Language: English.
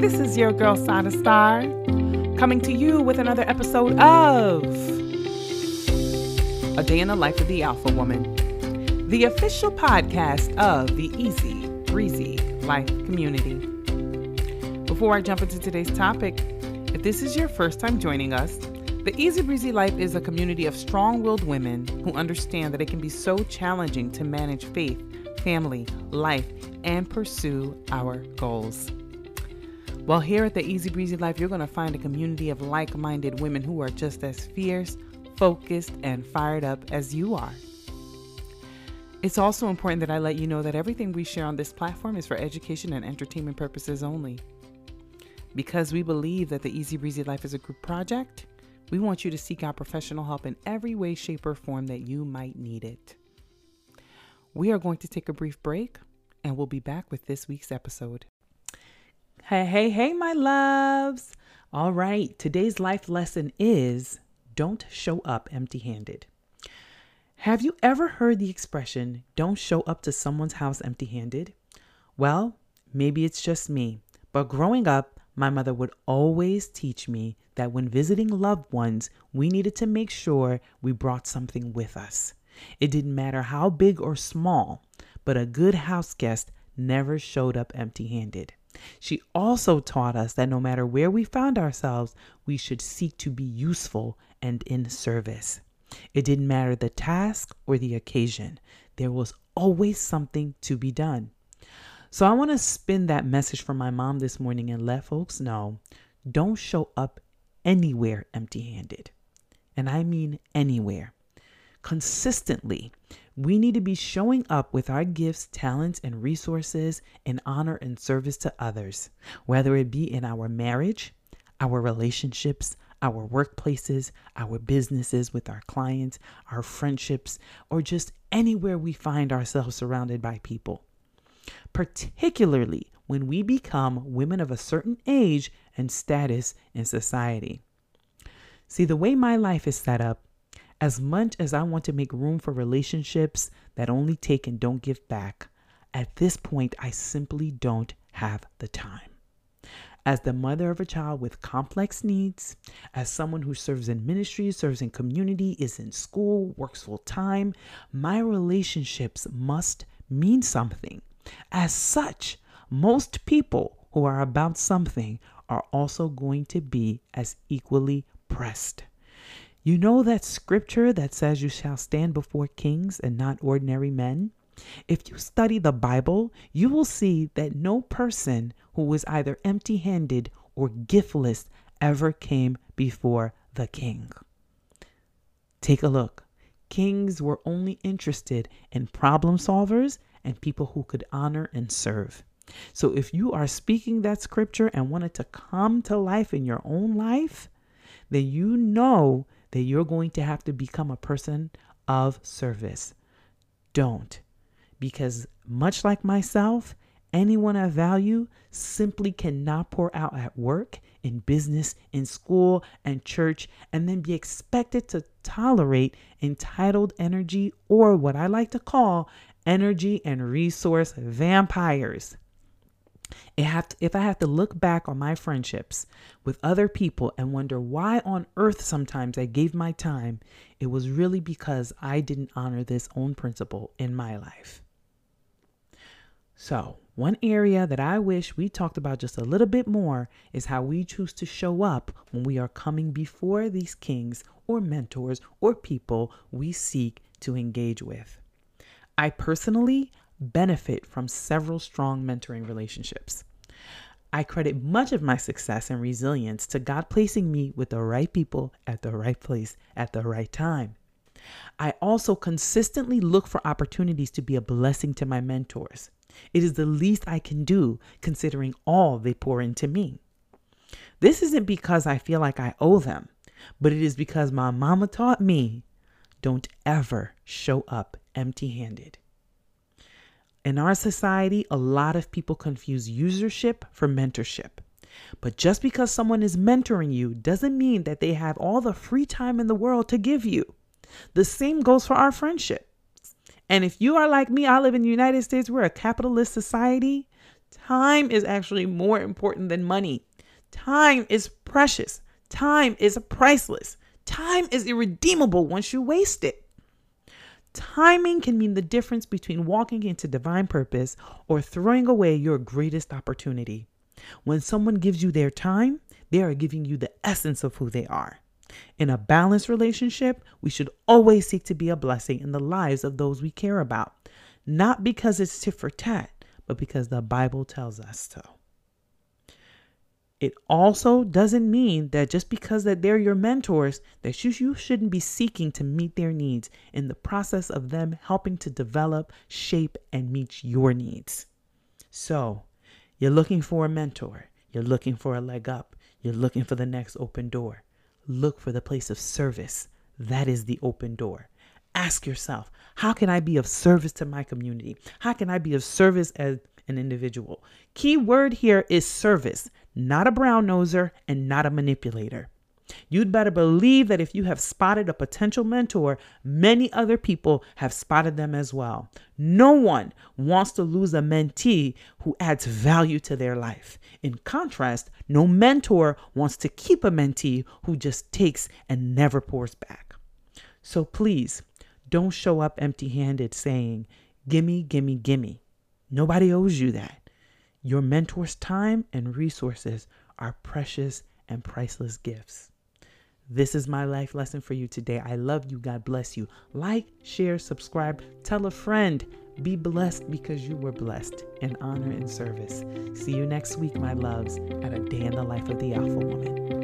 This is your girl Sada Star coming to you with another episode of A Day in the Life of the Alpha Woman, the official podcast of the EZ Breezy Life community. Before I jump into today's topic, if this is your first time joining us, the EZ Breezy Life is a community of strong willed women who understand that it can be so challenging to manage faith, family, life, and pursue our goals. Well, here at the EZ Breezy Life, you're going to find a community of like minded women who are just as fierce, focused, and fired up as you are. It's also important that I let you know that everything we share on this platform is for education and entertainment purposes only. Because we believe that the EZ Breezy Life is a group project, we want you to seek out professional help in every way, shape, or form that you might need it. We are going to take a brief break and we'll be back with this week's episode. Hey, hey, hey, my loves. All right, today's life lesson is don't show up empty handed. Have you ever heard the expression, don't show up to someone's house empty handed? Well, maybe it's just me, but growing up, my mother would always teach me that when visiting loved ones, we needed to make sure we brought something with us. It didn't matter how big or small, but a good house guest never showed up empty handed. She also taught us that no matter where we found ourselves, we should seek to be useful and in service. It didn't matter the task or the occasion, there was always something to be done. So I want to spin that message from my mom this morning and let folks know don't show up anywhere empty handed. And I mean anywhere. Consistently, we need to be showing up with our gifts, talents, and resources in honor and service to others, whether it be in our marriage, our relationships, our workplaces, our businesses with our clients, our friendships, or just anywhere we find ourselves surrounded by people. Particularly when we become women of a certain age and status in society. See, the way my life is set up, as much as I want to make room for relationships that only take and don't give back, at this point, I simply don't have the time. As the mother of a child with complex needs, as someone who serves in ministry, serves in community, is in school, works full time, my relationships must mean something. As such, most people who are about something are also going to be as equally pressed. You know that scripture that says you shall stand before kings and not ordinary men? If you study the Bible, you will see that no person who was either empty handed or giftless ever came before the king. Take a look. Kings were only interested in problem solvers and people who could honor and serve. So if you are speaking that scripture and want it to come to life in your own life, then you know that you're going to have to become a person of service. Don't. Because much like myself, anyone I value simply cannot pour out at work, in business, in school, and church, and then be expected to tolerate entitled energy or what I like to call energy and resource vampires if I have to look back on my friendships with other people and wonder why on earth sometimes I gave my time, it was really because I didn't honor this own principle in my life. So, one area that I wish we talked about just a little bit more is how we choose to show up when we are coming before these kings or mentors or people we seek to engage with. I personally benefit from several strong mentoring relationships. I credit much of my success and resilience to God placing me with the right people at the right place at the right time. I also consistently look for opportunities to be a blessing to my mentors. It is the least I can do considering all they pour into me. This isn't because I feel like I owe them, but it is because my mama taught me don't ever show up empty handed. In our society, a lot of people confuse usership for mentorship. But just because someone is mentoring you doesn't mean that they have all the free time in the world to give you. The same goes for our friendship. And if you are like me, I live in the United States, we're a capitalist society. Time is actually more important than money. Time is precious. Time is priceless. Time is irredeemable once you waste it. Timing can mean the difference between walking into divine purpose or throwing away your greatest opportunity. When someone gives you their time, they are giving you the essence of who they are. In a balanced relationship, we should always seek to be a blessing in the lives of those we care about, not because it's tit for tat, but because the Bible tells us to. It also doesn't mean that just because that they're your mentors that you, you shouldn't be seeking to meet their needs in the process of them helping to develop, shape and meet your needs. So, you're looking for a mentor, you're looking for a leg up, you're looking for the next open door. Look for the place of service. That is the open door. Ask yourself, how can I be of service to my community? How can I be of service as an individual? Key word here is service, not a brown noser and not a manipulator. You'd better believe that if you have spotted a potential mentor, many other people have spotted them as well. No one wants to lose a mentee who adds value to their life. In contrast, no mentor wants to keep a mentee who just takes and never pours back. So please don't show up empty handed saying, Gimme, gimme, gimme. Nobody owes you that. Your mentor's time and resources are precious and priceless gifts. This is my life lesson for you today. I love you. God bless you. Like, share, subscribe, tell a friend. Be blessed because you were blessed in honor and service. See you next week, my loves, at a day in the life of the Alpha Woman.